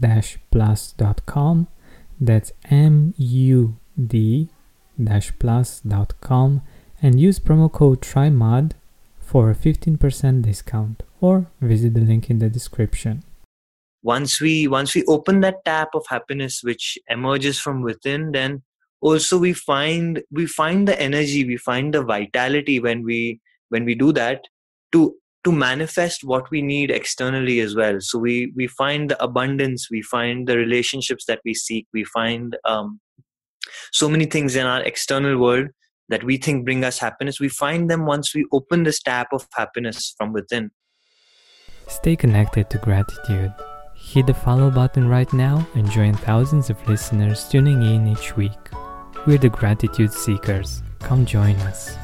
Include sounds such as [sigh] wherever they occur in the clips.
mood-plus.com. That's M U D plus.com and use promo code TRYMUD for a 15% discount or visit the link in the description. Once we once we open that tap of happiness which emerges from within then also we find we find the energy we find the vitality when we when we do that to to manifest what we need externally as well so we we find the abundance we find the relationships that we seek we find um, so many things in our external world that we think bring us happiness, we find them once we open this tap of happiness from within. Stay connected to gratitude. Hit the follow button right now and join thousands of listeners tuning in each week. We're the Gratitude Seekers. Come join us.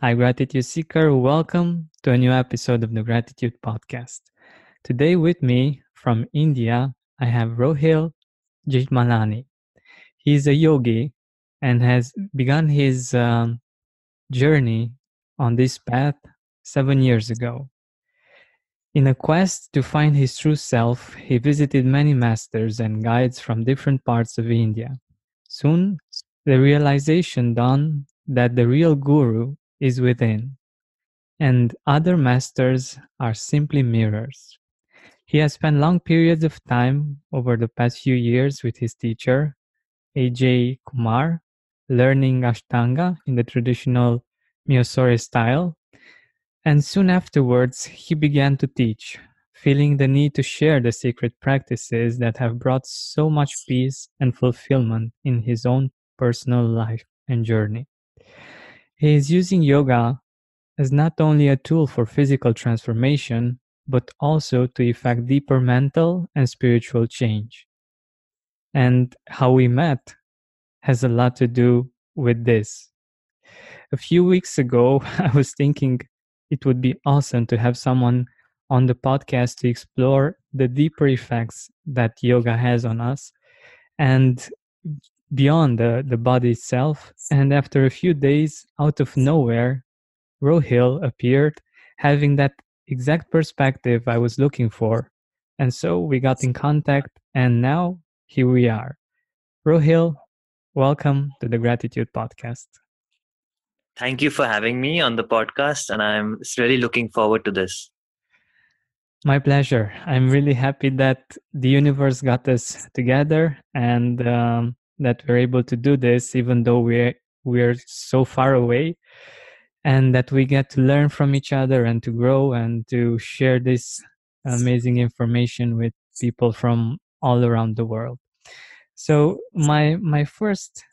Hi, Gratitude Seeker. Welcome to a new episode of the Gratitude Podcast. Today, with me from India, I have Rohil Jethmalani. He's a yogi and has begun his um, journey on this path seven years ago. In a quest to find his true self, he visited many masters and guides from different parts of India. Soon, the realization dawned that the real guru is within, and other masters are simply mirrors. He has spent long periods of time over the past few years with his teacher, Ajay Kumar, learning Ashtanga in the traditional Mysore style. And soon afterwards, he began to teach, feeling the need to share the secret practices that have brought so much peace and fulfillment in his own personal life and journey. He is using yoga as not only a tool for physical transformation, but also to effect deeper mental and spiritual change. And how we met has a lot to do with this. A few weeks ago, [laughs] I was thinking it would be awesome to have someone on the podcast to explore the deeper effects that yoga has on us and beyond the, the body itself. And after a few days, out of nowhere, Rohil appeared, having that exact perspective I was looking for. And so we got in contact, and now here we are. Rohil, welcome to the Gratitude Podcast. Thank you for having me on the podcast, and I'm really looking forward to this. My pleasure. I'm really happy that the universe got us together, and um, that we're able to do this even though we're we're so far away and that we get to learn from each other and to grow and to share this amazing information with people from all around the world so my my first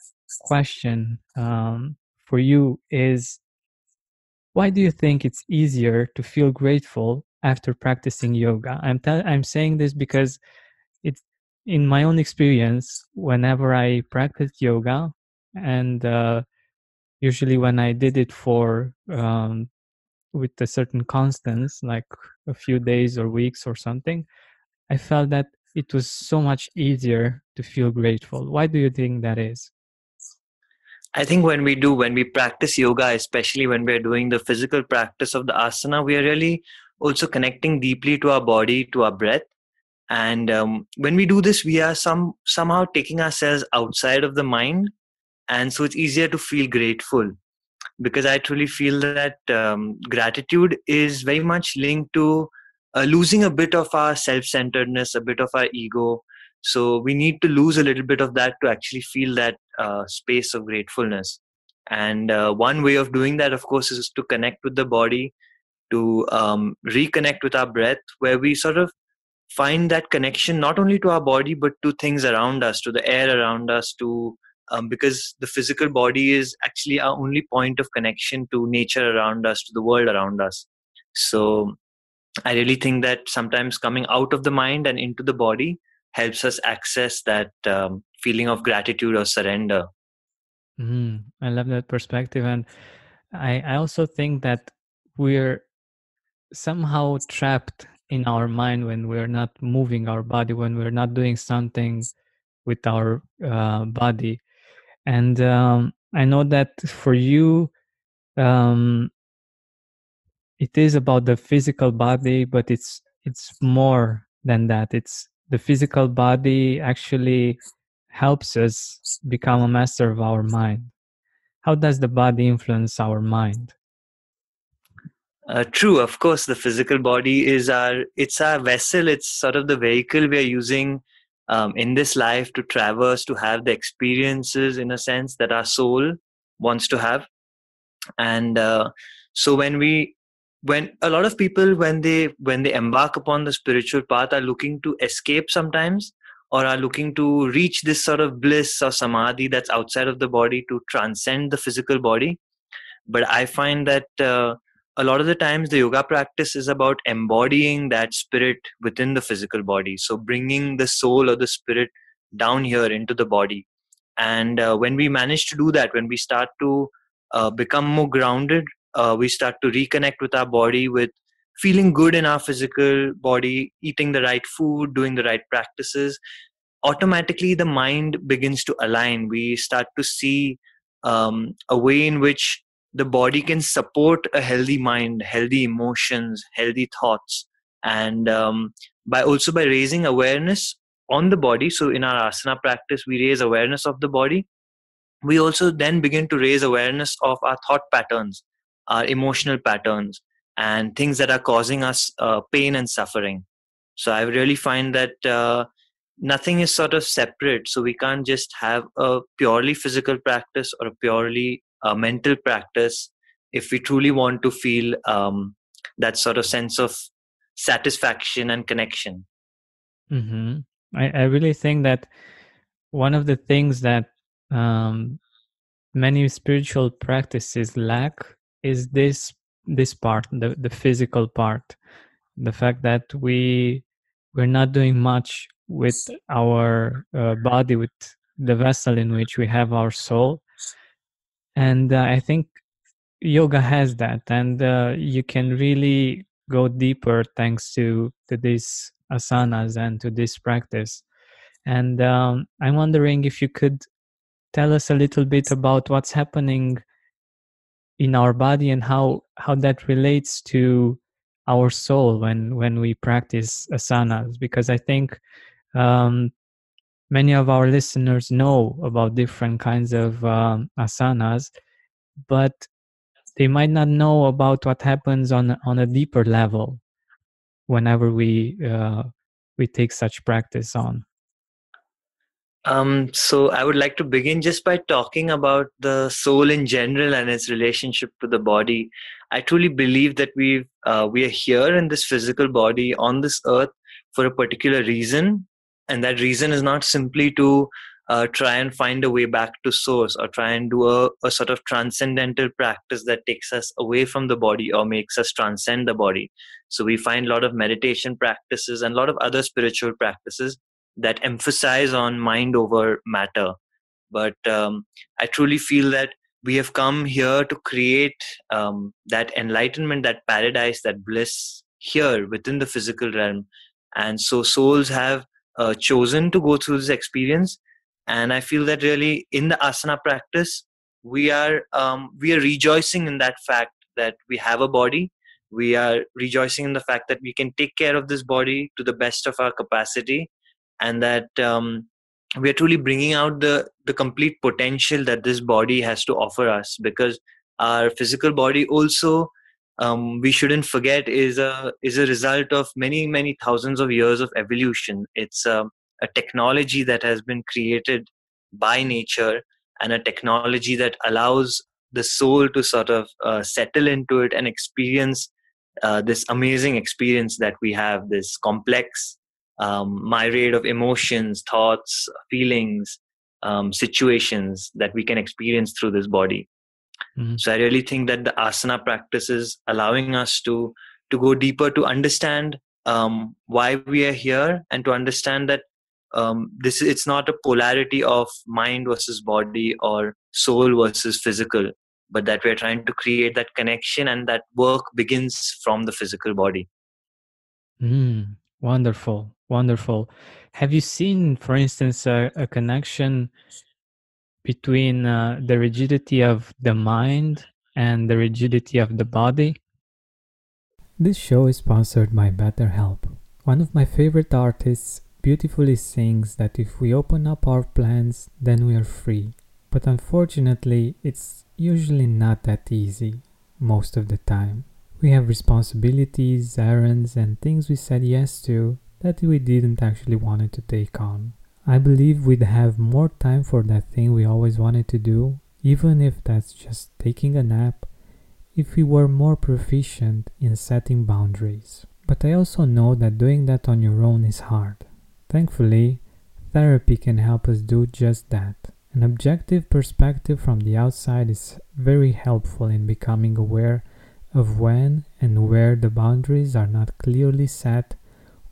question um, for you is why do you think it's easier to feel grateful after practicing yoga. I'm I'm saying this because in my own experience. Whenever I practiced yoga, and uh, usually when I did it for um, with a certain constance, like a few days or weeks or something, I felt that it was so much easier to feel grateful. Why do you think that is? I think when we do, when we practice yoga, especially when we're doing the physical practice of the asana, we are really also connecting deeply to our body, to our breath. And um, when we do this, we are some somehow taking ourselves outside of the mind, and so it's easier to feel grateful. Because I truly feel that um, gratitude is very much linked to uh, losing a bit of our self-centeredness, a bit of our ego, so we need to lose a little bit of that to actually feel that uh, space of gratefulness. And uh, one way of doing that, of course, is to connect with the body, to um, reconnect with our breath, where we sort of find that connection not only to our body but to things around us, to the air around us, to um, because the physical body is actually our only point of connection to nature around us, to the world around us. So I really think that sometimes coming out of the mind and into the body helps us access that um, feeling of gratitude or surrender. Mm, I love that perspective, and I, I also think that we're somehow trapped in our mind when we're not moving our body, when we're not doing something with our uh, body. And um, I know that for you, um, it is about the physical body, but it's it's more than that. It's the physical body actually helps us become a master of our mind. How does the body influence our mind? Uh, true, of course, the physical body is our it's our vessel. It's sort of the vehicle we are using um, in this life to traverse, to have the experiences, in a sense, that our soul wants to have. And uh, so, when we when a lot of people when they when they embark upon the spiritual path are looking to escape sometimes or are looking to reach this sort of bliss or samadhi that's outside of the body to transcend the physical body but i find that uh, a lot of the times the yoga practice is about embodying that spirit within the physical body. So bringing the soul or the spirit down here into the body. And uh, when we manage to do that when we start to uh, become more grounded uh, we start to reconnect with our body with feeling good in our physical body eating the right food doing the right practices automatically the mind begins to align. We start to see um, a way in which the body can support a healthy mind healthy emotions healthy thoughts and um, by also by raising awareness on the body so in our asana practice we raise awareness of the body we also then begin to raise awareness of our thought patterns our emotional patterns and things that are causing us uh, pain and suffering. So I really find that uh, nothing is sort of separate. So we can't just have a purely physical practice or a purely uh, mental practice if we truly want to feel um, that sort of sense of satisfaction and connection. Mm-hmm. I, I really think that one of the things that um, many spiritual practices lack is this this part the the physical part the fact that we we're not doing much with our uh, body with the vessel in which we have our soul and uh, i think yoga has that and uh, you can really go deeper thanks to to these asanas and to this practice. And um, i'm wondering if you could tell us a little bit about what's happening in our body and how how that relates to our soul when when we practice asanas because i think um, many of our listeners know about different kinds of um, asanas but they might not know about what happens on on a deeper level whenever we uh, we take such practice on um, so I would like to begin just by talking about the soul in general and its relationship to the body. I truly believe that we uh, we are here in this physical body on this earth for a particular reason, and that reason is not simply to uh, try and find a way back to source or try and do a, a sort of transcendental practice that takes us away from the body or makes us transcend the body. So we find a lot of meditation practices and a lot of other spiritual practices that emphasize on mind over matter. But um, I truly feel that we have come here to create um, that enlightenment, that paradise, that bliss here within the physical realm. And so souls have uh, chosen to go through this experience. And i feel that really in the asana practice we are um, we are rejoicing in that fact that we have a body. We are rejoicing in the fact that we can take care of this body to the best of our capacity and that um, we are truly bringing out the the complete potential that this body has to offer us because our physical body also um, we shouldn't forget is a is a result of many many thousands of years of evolution. It's a, a technology that has been created by nature and a technology that allows the soul to sort of uh, settle into it and experience uh, this amazing experience that we have this complex um, myriad of emotions thoughts feelings um, situations that we can experience through this body Mm-hmm. So I really think that the asana practice is allowing us to to go deeper to understand um, why we are here and to understand that um, this it's not a polarity of mind versus body or soul versus physical, but that we're trying to create that connection and that work begins from the physical body. Mm, wonderful, wonderful. Have you seen, for instance, a, a connection between uh, the rigidity of the mind and the rigidity of the body. This show is sponsored by BetterHelp. One of my favorite artists beautifully sings that if we open up our plans, then we are free. But unfortunately, it's usually not that easy most of the time. We have responsibilities, errands, and things we said yes to that we didn't actually want to take on. I believe we'd have more time for that thing we always wanted to do, even if that's just taking a nap, if we were more proficient in setting boundaries. But I also know that doing that on your own is hard. Thankfully, therapy can help us do just that. An objective perspective from the outside is very helpful in becoming aware of when and where the boundaries are not clearly set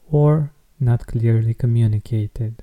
or not clearly communicated.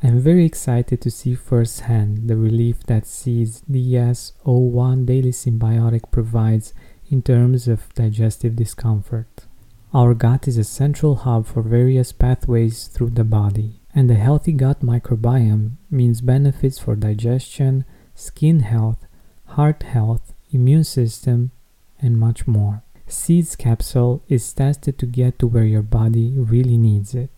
I'm very excited to see firsthand the relief that Seed's DS01 Daily Synbiotic provides in terms of digestive discomfort. Our gut is a central hub for various pathways through the body, and a healthy gut microbiome means benefits for digestion, skin health, heart health, immune system, and much more. Seeds capsule is tested to get to where your body really needs it.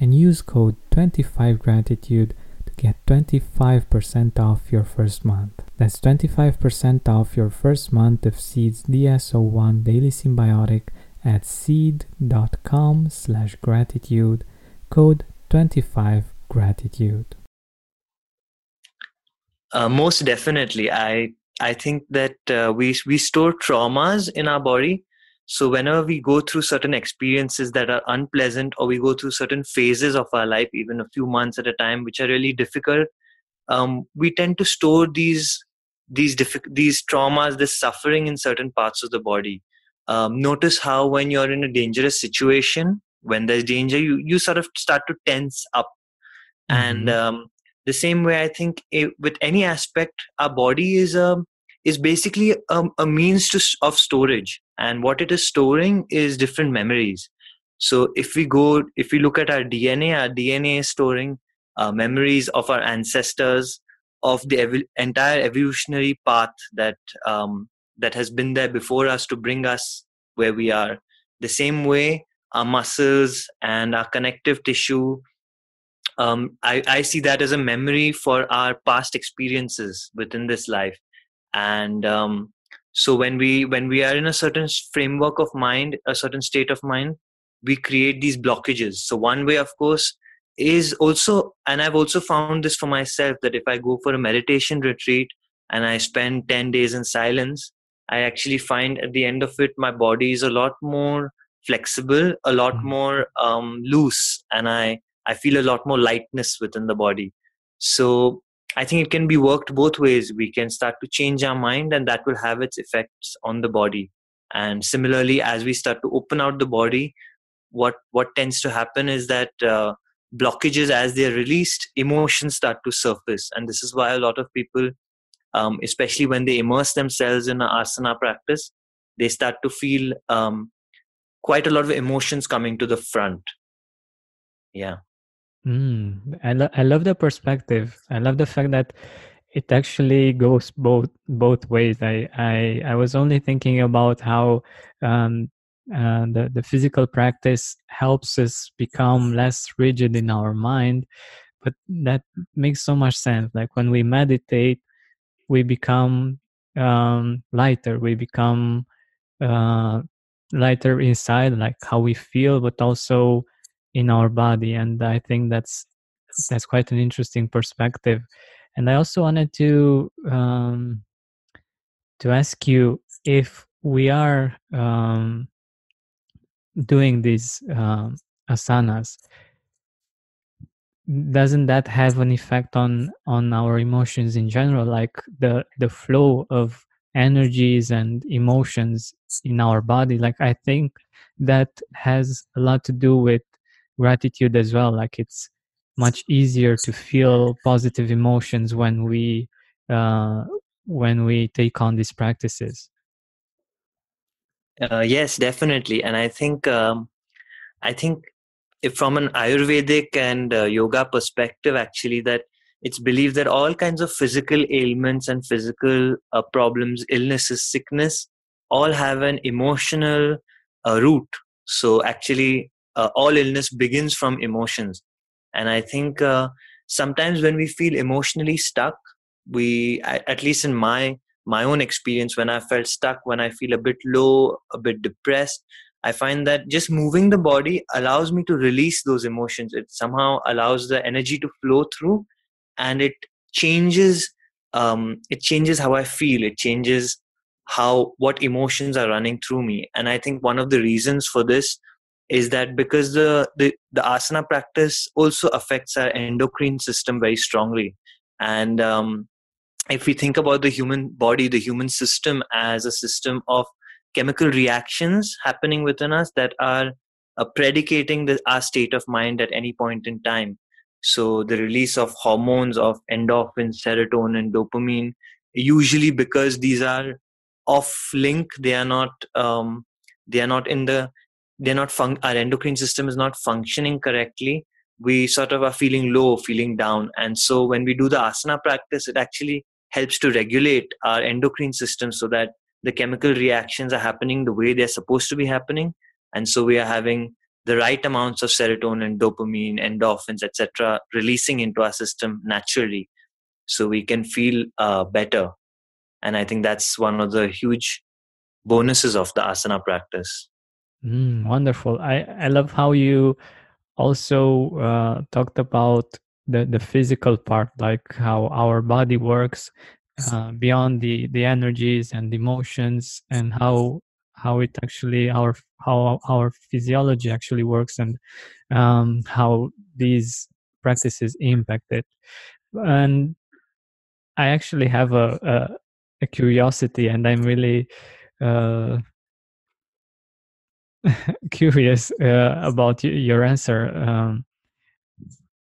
and use code 25gratitude to get 25% off your first month. That's 25% off your first month of Seed's DS-01 Daily Synbiotic at seed.com slash gratitude, code 25gratitude. Uh, most definitely, I I think that uh, we we store traumas in our body. So whenever we go through certain experiences that are unpleasant, or we go through certain phases of our life, even a few months at a time, which are really difficult, um, we tend to store these these diffi- these traumas, this suffering in certain parts of the body. Um, notice how when you're in a dangerous situation, when there's danger, you you sort of start to tense up, mm-hmm. and um, the same way i think it, with any aspect our body is a um, is basically a, a means to, of storage. And what it is storing is different memories. So if we go if we look at our dna our dna is storing uh, memories of our ancestors of the ev- entire evolutionary path that um, that has been there before us to bring us where we are. The same way our muscles and our connective tissue um, I, I see that as a memory for our past experiences within this life and um, so when we when we are in a certain framework of mind a certain state of mind we create these blockages so one way of course is also and i've also found this for myself that if i go for a meditation retreat and i spend 10 days in silence i actually find at the end of it my body is a lot more flexible a lot mm-hmm. more um, loose and i I feel a lot more lightness within the body. So I think it can be worked both ways. We can start to change our mind, and that will have its effects on the body. And similarly, as we start to open out the body, what what tends to happen is that uh, blockages, as they're released, emotions start to surface, and this is why a lot of people, um, especially when they immerse themselves in an asana practice, they start to feel um, quite a lot of emotions coming to the front. Yeah. Mm, I, lo- I love the perspective. I love the fact that it actually goes both both ways. I I, I was only thinking about how um, uh, the the physical practice helps us become less rigid in our mind, but that makes so much sense. Like when we meditate, we become um, lighter. We become uh, lighter inside, like how we feel, but also in our body and i think that's that's quite an interesting perspective. And i also wanted to um, to ask you if we are um, doing these um, asanas doesn't that have an effect on on our emotions in general? Like the the flow of energies and emotions in our body? Like i think that has a lot to do with gratitude as well like it's much easier to feel positive emotions when we uh, when we take on these practices. Uh, yes definitely and i think um, i think if from an ayurvedic and uh, yoga perspective actually that it's believed that all kinds of physical ailments and physical uh, problems illnesses sickness all have an emotional uh, root. So actually uh, all illness begins from emotions. And i think uh, sometimes when we feel emotionally stuck we at least in my my own experience when i felt stuck when i feel a bit low a bit depressed i find that just moving the body allows me to release those emotions. It somehow allows the energy to flow through and it changes um, it changes how i feel. It changes how what emotions are running through me. And i think one of the reasons for this is that because the, the, the asana practice also affects our endocrine system very strongly. And um, if we think about the human body the human system as a system of chemical reactions happening within us that are uh, predicating the, our state of mind at any point in time. So the release of hormones of endorphin, serotonin, dopamine, usually because these are off link, they are not um, they are not in the they're not fun- our endocrine system is not functioning correctly. We sort of are feeling low, feeling down, and so when we do the asana practice, it actually helps to regulate our endocrine system so that the chemical reactions are happening the way they're supposed to be happening. And so we are having the right amounts of serotonin dopamine endorphins etc releasing into our system naturally so we can feel uh, better. And i think that's one of the huge bonuses of the asana practice mm, wonderful. I i love how you also uh, talked about the the physical part like how our body works uh, beyond the the energies and emotions and how how it actually our how our physiology actually works and um, how these practices impact it. And i actually have a a, a curiosity and i'm really uh, [laughs] curious uh, about your answer um,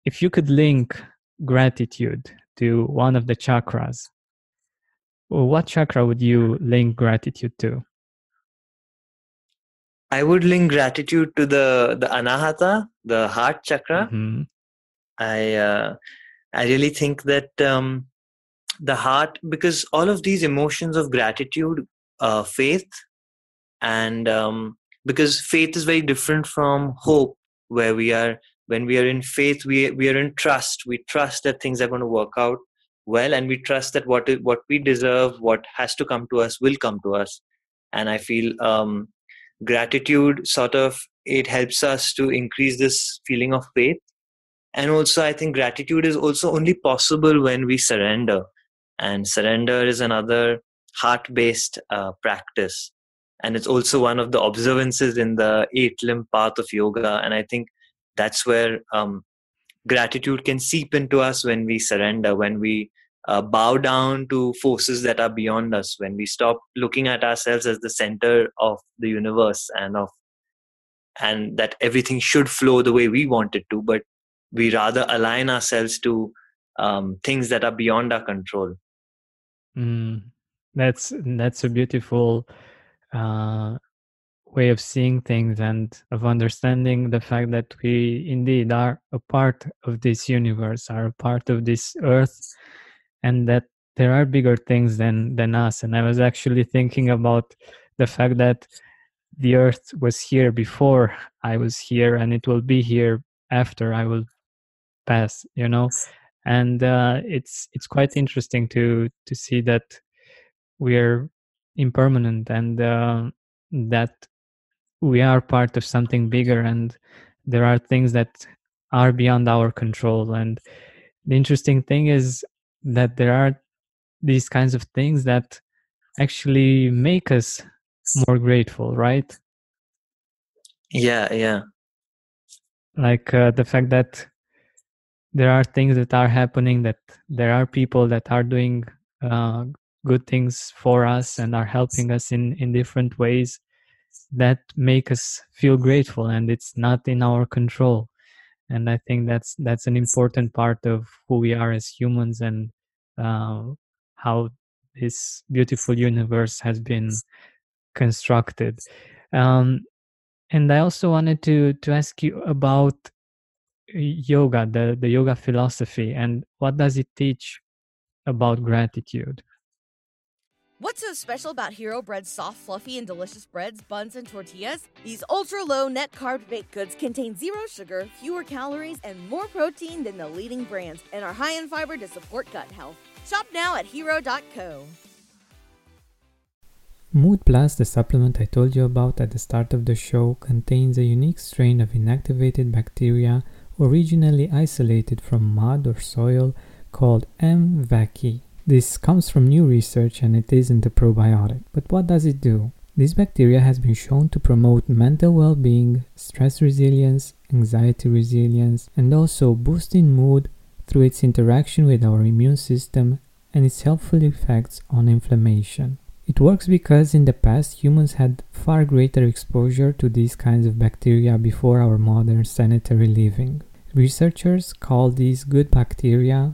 if you could link gratitude to one of the chakras what chakra would you link gratitude to? I would link gratitude to the the anahata, the heart chakra. Mm-hmm. I uh, I really think that um, the heart, because all of these emotions of gratitude, uh, faith, and um, because faith is very different from hope, where we are when we are in faith, we we are in trust. We trust that things are going to work out well and we trust that what what we deserve what has to come to us will come to us. And i feel um, gratitude sort of it helps us to increase this feeling of faith. And also i think gratitude is also only possible when we surrender. And surrender is another heart based uh, practice and it's also one of the observances in the eight limb path of yoga. And i think that's where um, gratitude can seep into us when we surrender when we uh, bow down to forces that are beyond us when we stop looking at ourselves as the center of the universe and of and that everything should flow the way we want it to but we rather align ourselves to um, things that are beyond our control. Mm, that's that's a beautiful uh, way of seeing things and of understanding the fact that we indeed are a part of this universe are a part of this earth and that there are bigger things than than us. And i was actually thinking about the fact that the earth was here before i was here and it will be here after i will pass you know? And uh, it's it's quite interesting to to see that we're impermanent and uh, that we are part of something bigger and there are things that are beyond our control. And the interesting thing is that there are these kinds of things that actually make us more grateful right? Yeah yeah. Like uh, the fact that there are things that are happening that there are people that are doing uh, good things for us and are helping us in in different ways that make us feel grateful and it's not in our control. And i think that's that's an important part of who we are as humans and uh, how this beautiful universe has been constructed. Um, and i also wanted to to ask you about yoga the the yoga philosophy and what does it teach about gratitude What's so special about Hero Bread's soft, fluffy, and delicious breads, buns, and tortillas? These ultra low net carb baked goods contain zero sugar, fewer calories, and more protein than the leading brands, and are high in fiber to support gut health. Shop now at hero.co. Mood Plus, the supplement I told you about at the start of the show, contains a unique strain of inactivated bacteria originally isolated from mud or soil called M. vaccae. This comes from new research and it isn't a probiotic. But what does it do? This bacteria has been shown to promote mental well being, stress resilience, anxiety resilience, and also boosting mood through its interaction with our immune system and its helpful effects on inflammation. It works because in the past humans had far greater exposure to these kinds of bacteria before our modern sanitary living. Researchers call these good bacteria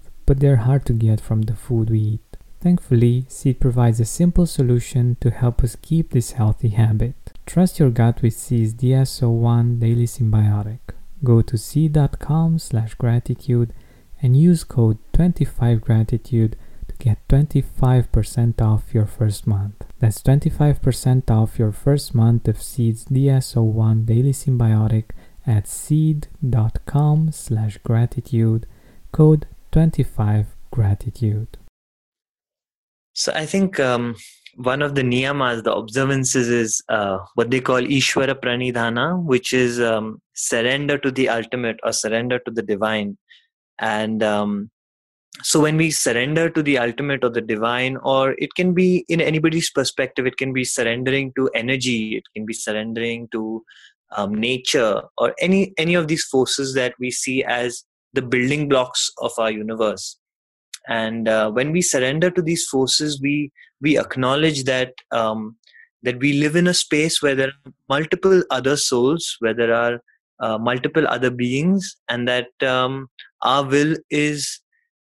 but they're hard to get from the food we eat. Thankfully, Seed provides a simple solution to help us keep this healthy habit. Trust your gut with Seed's DS01 Daily Synbiotic. Go to seed.com slash gratitude and use code 25gratitude to get 25% off your first month. That's 25% off your first month of Seed's DS01 Daily Synbiotic at seed.com slash gratitude, code 25gratitude. So I think um, one of the niyamas, the observances, is uh, what they call Ishwara Pranidhana, which is um, surrender to the ultimate or surrender to the divine. And um, so when we surrender to the ultimate or the divine, or it can be in anybody's perspective, it can be surrendering to energy, it can be surrendering to um, nature, or any any of these forces that we see as the building blocks of our universe. And uh, when we surrender to these forces we we acknowledge that um, that we live in a space where there are multiple other souls where there are uh, multiple other beings and that um, our will is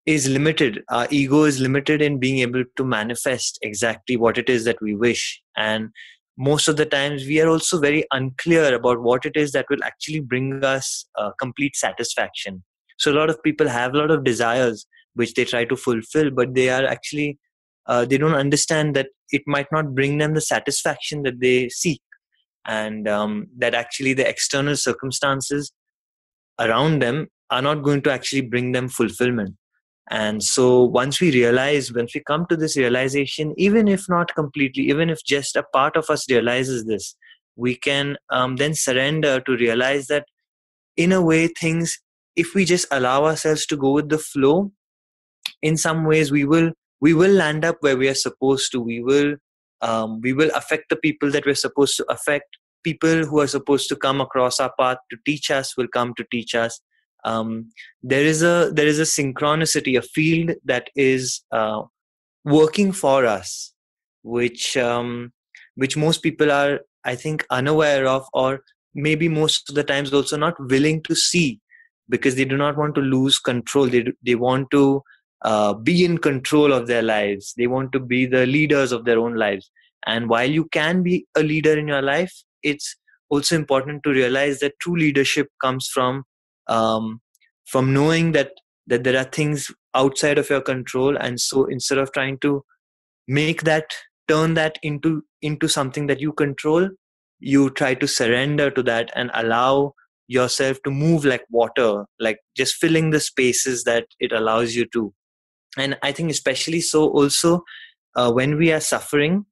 is limited. Our ego is limited in being able to manifest exactly what it is that we wish. And most of the times we are also very unclear about what it is that will actually bring us uh, complete satisfaction so a lot of people have a lot of desires which they try to fulfill but they are actually uh, they don't understand that it might not bring them the satisfaction that they seek. And um, that actually the external circumstances around them are not going to actually bring them fulfillment. And so once we realize once we come to this realization even if not completely even if just a part of us realizes this we can um, then surrender to realize that in a way things if we just allow ourselves to go with the flow in some ways we will we will land up where we are supposed to. We will um, we will affect the people that we're supposed to affect. People who are supposed to come across our path to teach us will come to teach us. Um, there is a there is a synchronicity a field that is uh, working for us which um, which most people are i think unaware of or maybe most of the times also not willing to see because they do not want to lose control. They, they want to uh, be in control of their lives. They want to be the leaders of their own lives. And while you can be a leader in your life it's also important to realize that true leadership comes from um, from knowing that that there are things outside of your control. And so instead of trying to make that turn that into into something that you control you try to surrender to that and allow yourself to move like water like just filling the spaces that it allows you to. And i think especially so also uh, when we are suffering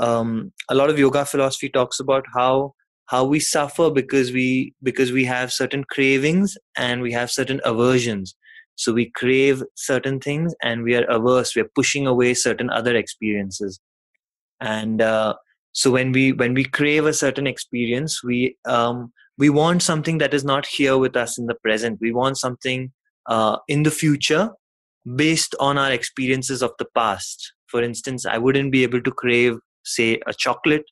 um, a lot of yoga philosophy talks about how how we suffer because we because we have certain cravings and we have certain aversions. So we crave certain things and we are averse we're pushing away certain other experiences. And uh, so when we when we crave a certain experience we um, we want something that is not here with us in the present. We want something uh, in the future based on our experiences of the past. For instance i wouldn't be able to crave say a chocolate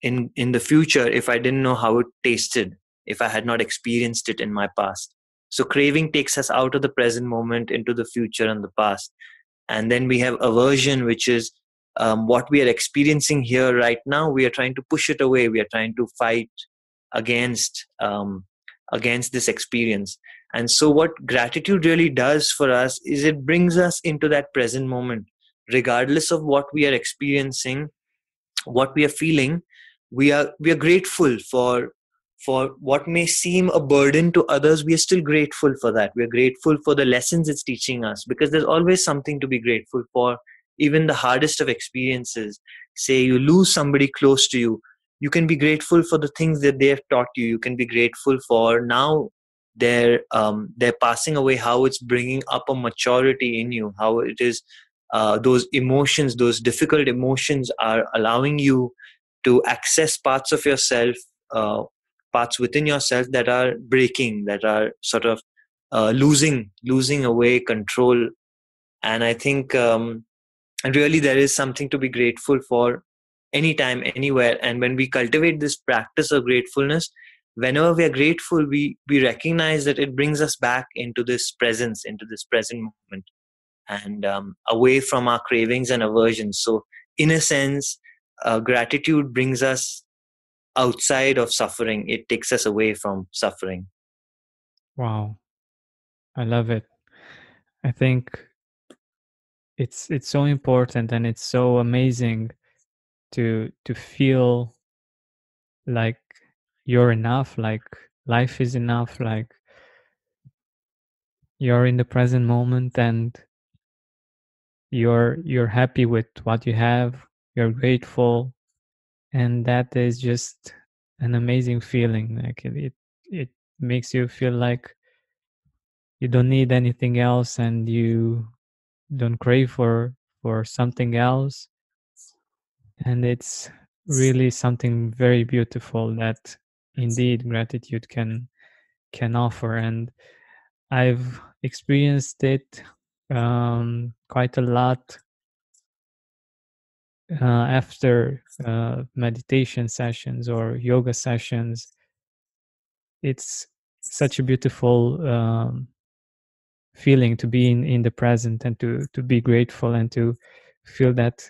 in in the future if i didn't know how it tasted if i had not experienced it in my past. So craving takes us out of the present moment into the future and the past. And then we have aversion which is um, what we are experiencing here right now we are trying to push it away. We are trying to fight against um, against this experience. And so what gratitude really does for us is it brings us into that present moment. Regardless of what we are experiencing what we are feeling we are we are grateful for for what may seem a burden to others we are still grateful for that. We are grateful for the lessons it's teaching us because there's always something to be grateful for even the hardest of experiences. Say you lose somebody close to you you can be grateful for the things that they have taught you. You can be grateful for now they're um, they're passing away how it's bringing up a maturity in you how it is uh, those emotions those difficult emotions are allowing you to access parts of yourself uh, parts within yourself that are breaking that are sort of uh, losing losing away control. And i think um, really there is something to be grateful for anytime anywhere. And when we cultivate this practice of gratefulness whenever we are grateful we we recognize that it brings us back into this presence into this present moment and um, away from our cravings and aversions. So in a sense uh, gratitude brings us outside of suffering. It takes us away from suffering. Wow. I love it. I think it's it's so important and it's so amazing to to feel like you're enough like life is enough like you're in the present moment and you're you're happy with what you have you're grateful and that is just an amazing feeling like it, it it makes you feel like you don't need anything else and you don't crave for for something else and it's really something very beautiful that indeed gratitude can can offer. And i've experienced it um, quite a lot uh, after uh, meditation sessions or yoga sessions. It's such a beautiful um, feeling to be in, in the present and to to be grateful and to feel that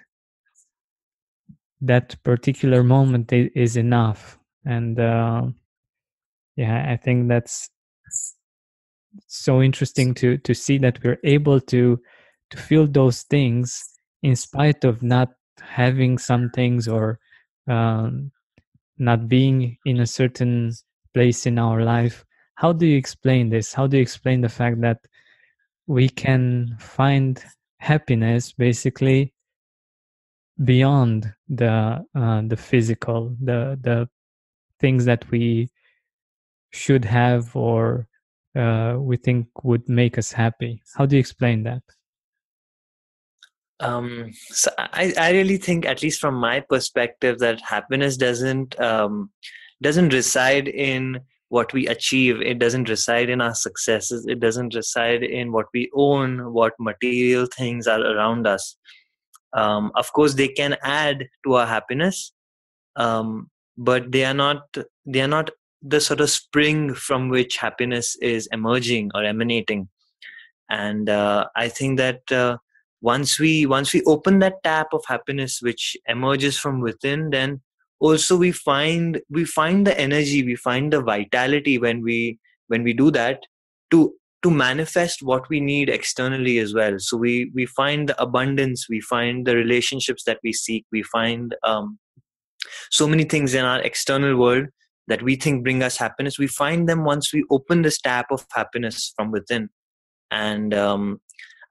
that particular moment is enough. And uh, yeah i think that's so interesting to to see that we're able to to feel those things in spite of not having some things or um, not being in a certain place in our life. How do you explain this? How do you explain the fact that we can find happiness basically beyond the uh, the physical the the things that we should have or uh, we think would make us happy. How do you explain that? Um, so I, I really think at least from my perspective that happiness doesn't um, doesn't reside in what we achieve. It doesn't reside in our successes. It doesn't reside in what we own what material things are around us um, of course they can add to our happiness um, but they are not they are not the sort of spring from which happiness is emerging or emanating. And uh, i think that uh, once we once we open that tap of happiness which emerges from within then also we find we find the energy we find the vitality when we when we do that to to manifest what we need externally as well. So we we find the abundance we find the relationships that we seek we find um, so many things in our external world that we think bring us happiness. We find them once we open this tap of happiness from within. And um,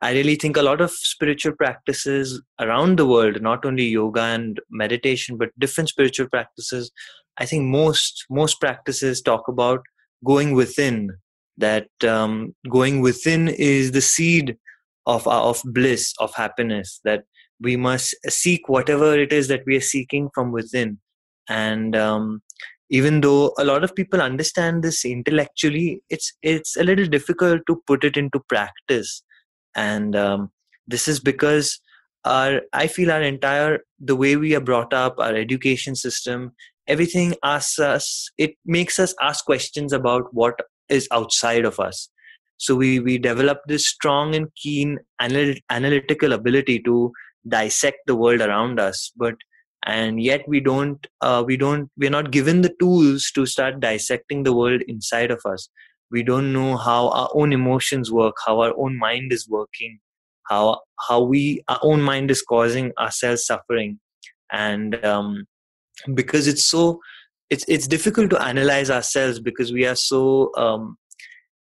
i really think a lot of spiritual practices around the world not only yoga and meditation but different spiritual practices i think most most practices talk about going within that um, going within is the seed of of bliss of happiness that we must seek whatever it is that we are seeking from within. And um, even though a lot of people understand this intellectually it's it's a little difficult to put it into practice. And um, this is because our i feel our entire the way we are brought up our education system everything asks us it makes us ask questions about what is outside of us. So we we develop this strong and keen anal- analytical ability to dissect the world around us but and yet we don't uh, we don't we're not given the tools to start dissecting the world inside of us. We don't know how our own emotions work how our own mind is working how how we our own mind is causing ourselves suffering. And um, because it's so it's it's difficult to analyze ourselves because we are so um,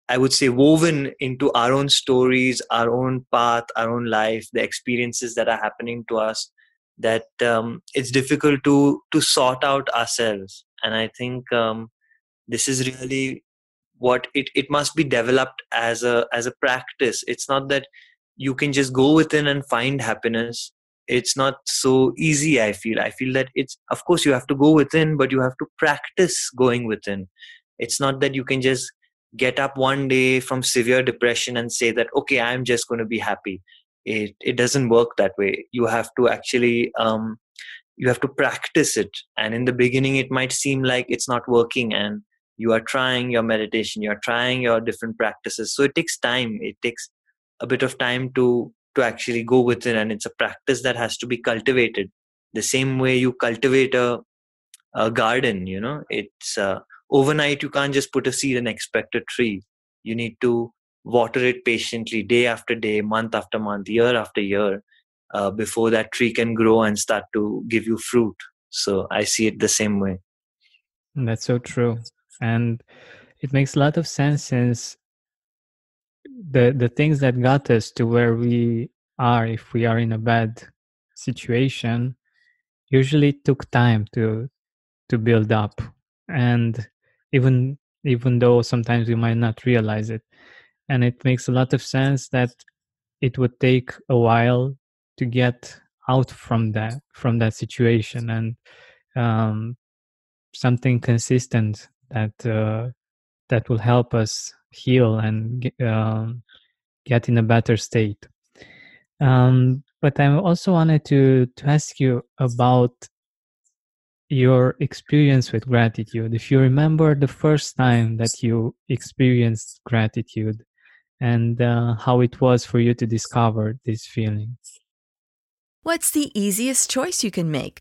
i would say woven into our own stories our own path our own life the experiences that are happening to us that um, it's difficult to to sort out ourselves. And i think um, this is really what it, it must be developed as a as a practice. It's not that you can just go within and find happiness it's not so easy i feel. I feel that it's of course you have to go within but you have to practice going within. It's not that you can just get up one day from severe depression and say that okay i'm just going to be happy. It it doesn't work that way. You have to actually um you have to practice it. And in the beginning it might seem like it's not working and you are trying your meditation you're trying your different practices. So it takes time. It takes a bit of time to to actually go within and it's a practice that has to be cultivated. The same way you cultivate a, a garden you know it's uh, overnight you can't just put a seed and expect a tree. You need to water it patiently day after day month after month year after year uh, before that tree can grow and start to give you fruit. So i see it the same way. That's so true. And it makes a lot of sense since the the things that got us to where we are if we are in a bad situation usually took time to to build up. And even even though sometimes we might not realize it. And it makes a lot of sense that it would take a while to get out from that from that situation. And um, something consistent that uh, that will help us heal and get, um, get in a better state. Um, but I also wanted to to ask you about your experience with gratitude. If you remember the first time that you experienced gratitude, and uh, how it was for you to discover this feeling. What's the easiest choice you can make?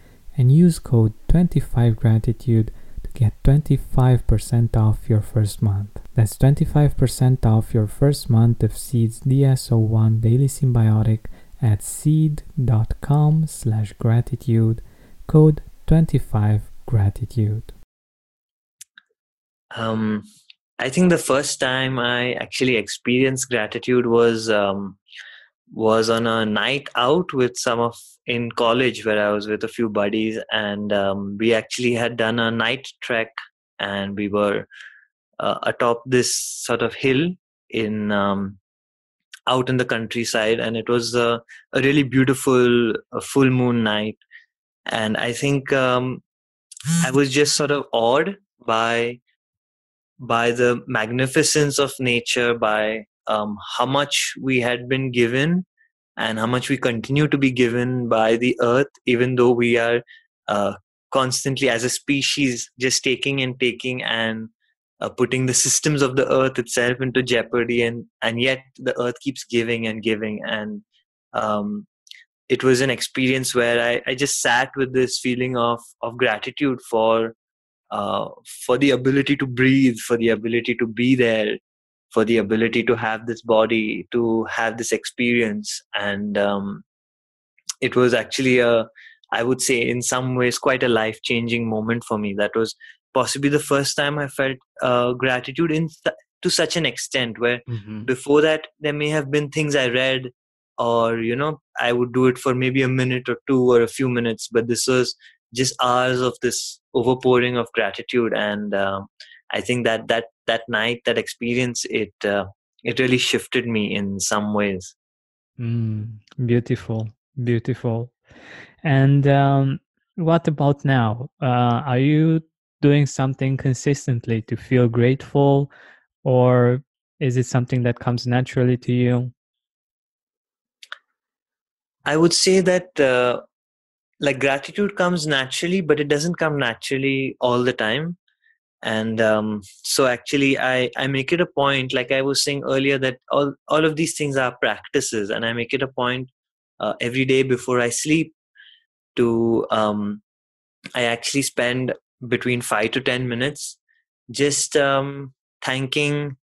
and use code 25gratitude to get 25% off your first month. That's 25% off your first month of Seed's DS01 Daily Synbiotic at seed.com slash gratitude, code 25gratitude. Um, I think the first time I actually experienced gratitude was um, was on a night out with some of in college where I was with a few buddies, and um, we actually had done a night trek, and we were uh, atop this sort of hill in um, out in the countryside, and it was a, really beautiful full moon night, and I think um, I was just sort of awed by by the magnificence of nature, by um, how much we had been given and how much we continue to be given by the earth, even though we are uh, constantly, as a species, just taking and taking and uh, putting the systems of the earth itself into jeopardy, and and yet the earth keeps giving and giving, and um, it was an experience where I, I just sat with this feeling of of gratitude for uh, for the ability to breathe, for the ability to be there, for the ability to have this body, to have this experience. And um, it was actually a, I would say, in some ways, quite a life changing moment for me. That was possibly the first time I felt uh, gratitude in th- to such an extent where mm-hmm. before that there may have been things I read or you know I would do it for maybe a minute or two or a few minutes but this was just hours of this overpouring of gratitude and uh, I think that that that night, that experience, it uh, it really shifted me in some ways. Mm, beautiful, beautiful. And um, what about now? Uh, are you doing something consistently to feel grateful, or is it something that comes naturally to you? I would say that uh, like gratitude comes naturally, but it doesn't come naturally all the time and um, so actually I, I make it a point like i was saying earlier that all, all of these things are practices and i make it a point uh, every day before i sleep to um, i actually spend between five to ten minutes just um, thanking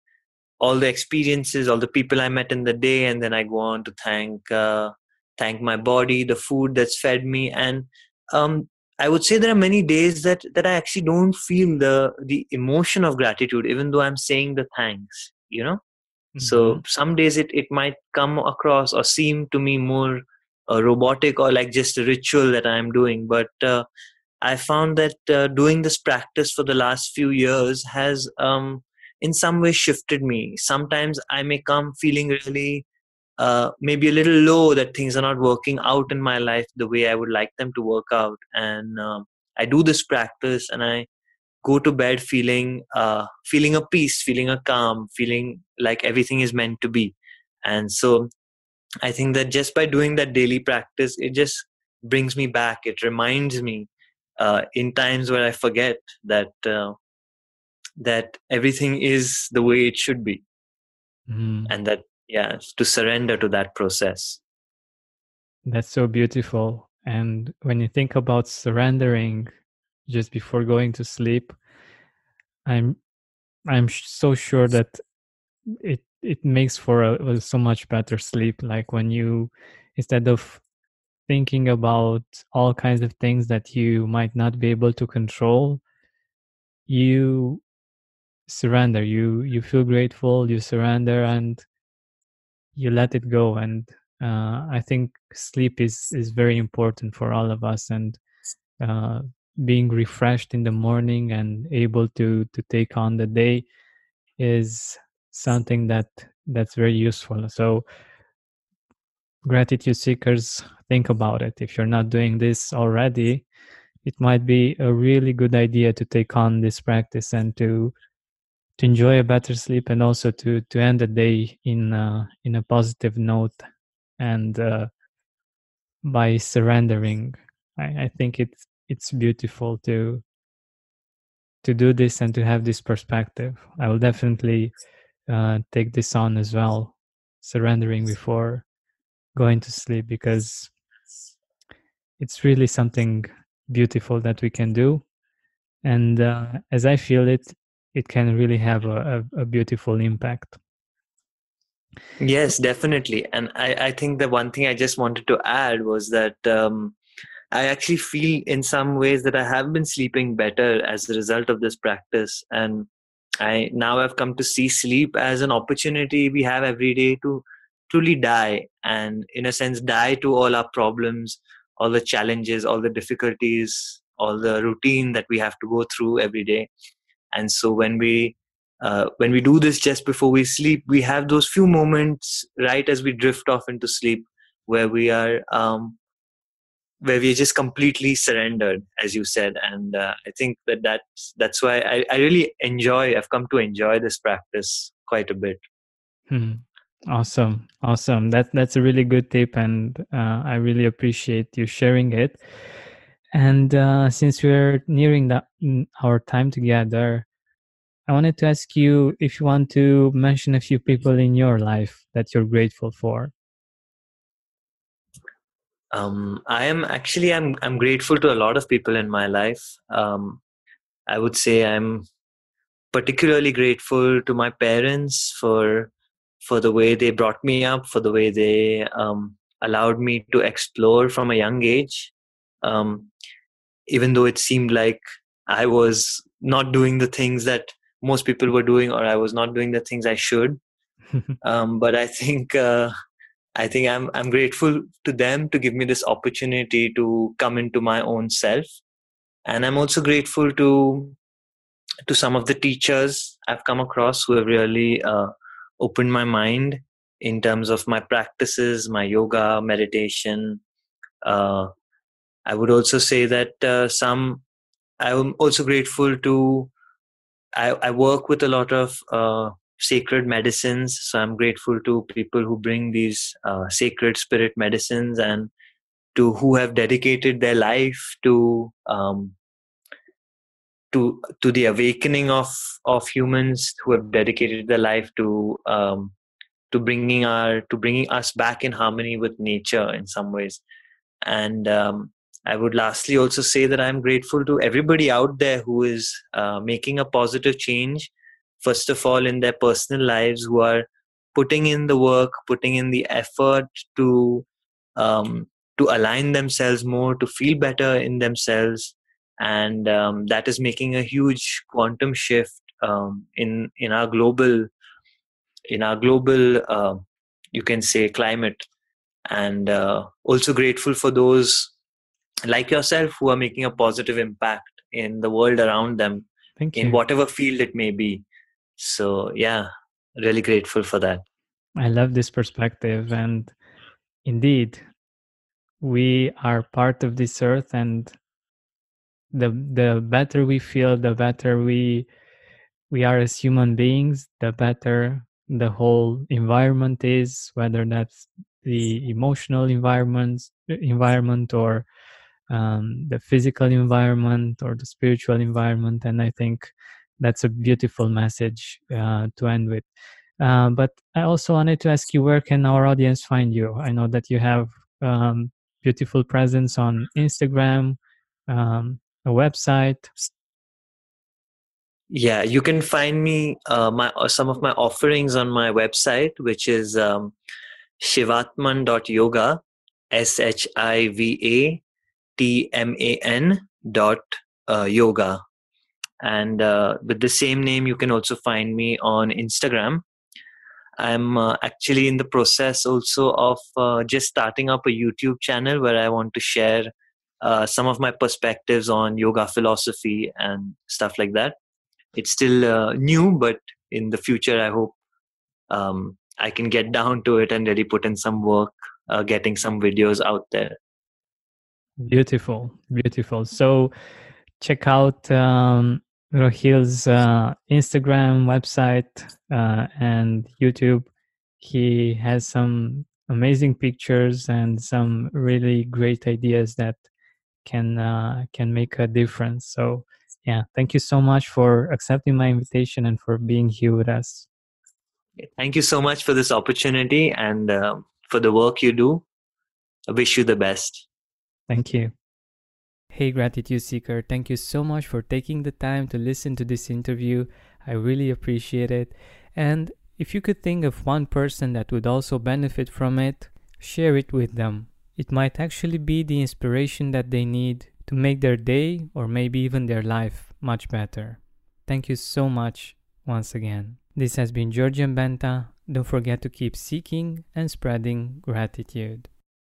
all the experiences all the people i met in the day and then i go on to thank uh, thank my body the food that's fed me and um, I would say there are many days that that I actually don't feel the the emotion of gratitude, even though I'm saying the thanks. You know, mm-hmm. so some days it it might come across or seem to me more uh, robotic or like just a ritual that I'm doing. But uh, I found that uh, doing this practice for the last few years has, um, in some way, shifted me. Sometimes I may come feeling really uh, maybe a little low that things are not working out in my life the way I would like them to work out. And um, I do this practice and I go to bed feeling uh, feeling a peace, feeling a calm, feeling like everything is meant to be. And so I think that just by doing that daily practice, it just brings me back. It reminds me uh, in times where I forget that uh, that everything is the way it should be, mm. and that yeah to surrender to that process. That's so beautiful. And when you think about surrendering just before going to sleep i'm i'm so sure that it it makes for a, a so much better sleep. Like when you instead of thinking about all kinds of things that you might not be able to control you surrender. You you feel grateful you surrender and you let it go and uh, i think sleep is is very important for all of us and uh, being refreshed in the morning and able to to take on the day is something that that's very useful. So gratitude seekers think about it. If you're not doing this already it might be a really good idea to take on this practice and to to enjoy a better sleep and also to to end the day in uh, in a positive note and uh, by surrendering. I, I think it's it's beautiful to to do this and to have this perspective. I will definitely uh, take this on as well surrendering before going to sleep because it's really something beautiful that we can do. And uh, as i feel it it can really have a, a, a beautiful impact. Yes definitely. And I, I think the one thing i just wanted to add was that um, i actually feel in some ways that i have been sleeping better as a result of this practice. And i now have come to see sleep as an opportunity we have every day to truly die and in a sense die to all our problems all the challenges all the difficulties all the routine that we have to go through every day and so when we uh, when we do this just before we sleep we have those few moments right as we drift off into sleep where we are um, where we're just completely surrendered as you said. And uh, i think that that's that's why I, I really enjoy i've come to enjoy this practice quite a bit. Hmm. awesome. Awesome. That that's a really good tip and uh, i really appreciate you sharing it and uh, since we're nearing the, mm, our time together i wanted to ask you if you want to mention a few people in your life that you're grateful for. Um, i am actually i'm i'm grateful to a lot of people in my life. Um, i would say i'm particularly grateful to my parents for for the way they brought me up for the way they um, allowed me to explore from a young age. Um, even though it seemed like i was not doing the things that most people were doing or i was not doing the things i should [laughs] um, but i think uh, I think I'm I'm grateful to them to give me this opportunity to come into my own self, and I'm also grateful to to some of the teachers I've come across who have really uh, opened my mind in terms of my practices, my yoga, meditation. Uh, I would also say that uh, some I'm also grateful to. I, I work with a lot of uh, sacred medicines. So I'm grateful to people who bring these uh, sacred spirit medicines and to who have dedicated their life to um, to to the awakening of of humans who have dedicated their life to um, to bringing our to bringing us back in harmony with nature in some ways and um, i would lastly also say that i'm grateful to everybody out there who is uh, making a positive change first of all in their personal lives who are putting in the work putting in the effort to um, to align themselves more to feel better in themselves. And um, that is making a huge quantum shift um, in in our global in our global uh, you can say climate. And uh, also grateful for those like yourself who are making a positive impact in the world around them Thank in you. whatever field it may be so yeah really grateful for that I love this perspective, and indeed, we are part of this earth, and the the better we feel, the better we we are as human beings, the better the whole environment is, whether that's the emotional environment, environment, or um, the physical environment, or the spiritual environment. And I think that's a beautiful message uh, to end with. Uh, but I also wanted to ask you, where can our audience find you? I know that you have um, beautiful presence on Instagram, um, a website. yeah you can find me uh, my uh, some of my offerings on my website which is um, shivatman.yoga S H I V A T M A N dot uh, yoga. And uh, with the same name, you can also find me on Instagram. I'm uh, actually in the process also of uh, just starting up a YouTube channel where I want to share uh, some of my perspectives on yoga philosophy and stuff like that. It's still uh, new, but in the future, I hope um, I can get down to it and really put in some work, getting some videos out there. Beautiful, beautiful. So check out um, Rohil's uh, Instagram, website, uh, and YouTube. He has some amazing pictures and some really great ideas that can uh, can make a difference. So yeah, thank you so much for accepting my invitation and for being here with us. Thank you so much for this opportunity and uh, for the work you do. I wish you the best. Thank you. Hey, Gratitude Seeker, thank you so much for taking the time to listen to this interview. I really appreciate it. And if you could think of one person that would also benefit from it, share it with them. It might actually be the inspiration that they need to make their day or maybe even their life much better. Thank you so much once again. This has been Georgian Benta. Don't forget to keep seeking and spreading gratitude.